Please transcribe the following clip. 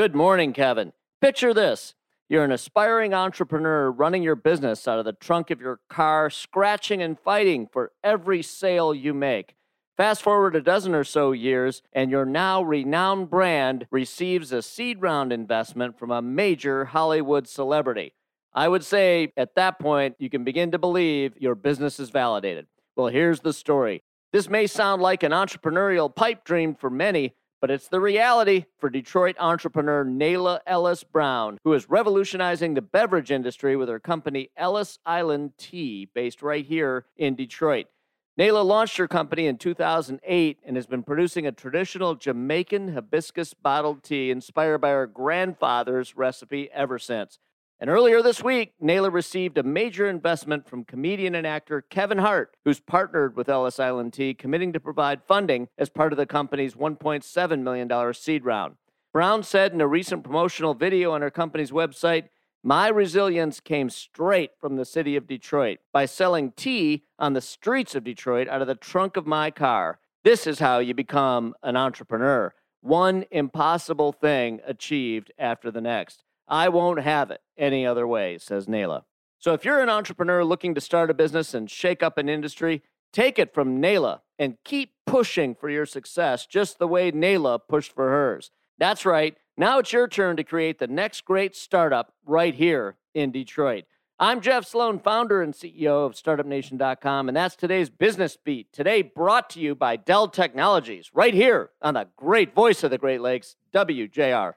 Good morning, Kevin. Picture this you're an aspiring entrepreneur running your business out of the trunk of your car, scratching and fighting for every sale you make. Fast forward a dozen or so years, and your now renowned brand receives a seed round investment from a major Hollywood celebrity. I would say at that point, you can begin to believe your business is validated. Well, here's the story. This may sound like an entrepreneurial pipe dream for many, but it's the reality for Detroit entrepreneur Nailah Ellis Brown, who is revolutionizing the beverage industry with her company Ellis Island Tea, based right here in Detroit. Nailah launched her company in 2008 and has been producing a traditional Jamaican hibiscus bottled tea inspired by her grandfather's recipe ever since. And earlier this week, Nailah received a major investment from comedian and actor Kevin Hart, who's partnered with Ellis Island Tea, committing to provide funding as part of the company's $1.7 million seed round. Brown said in a recent promotional video on her company's website, my resilience came straight from the city of Detroit by selling tea on the streets of Detroit out of the trunk of my car. This is how you become an entrepreneur. One impossible thing achieved after the next. I won't have it any other way, says Nailah. So if you're an entrepreneur looking to start a business and shake up an industry, take it from Nailah and keep pushing for your success just the way Nailah pushed for hers. That's right. Now it's your turn to create the next great startup right here in Detroit. I'm Jeff Sloan, founder and CEO of StartupNation.com, and that's today's Business Beat. Today brought to you by Dell Technologies, right here on the great voice of the Great Lakes, WJR.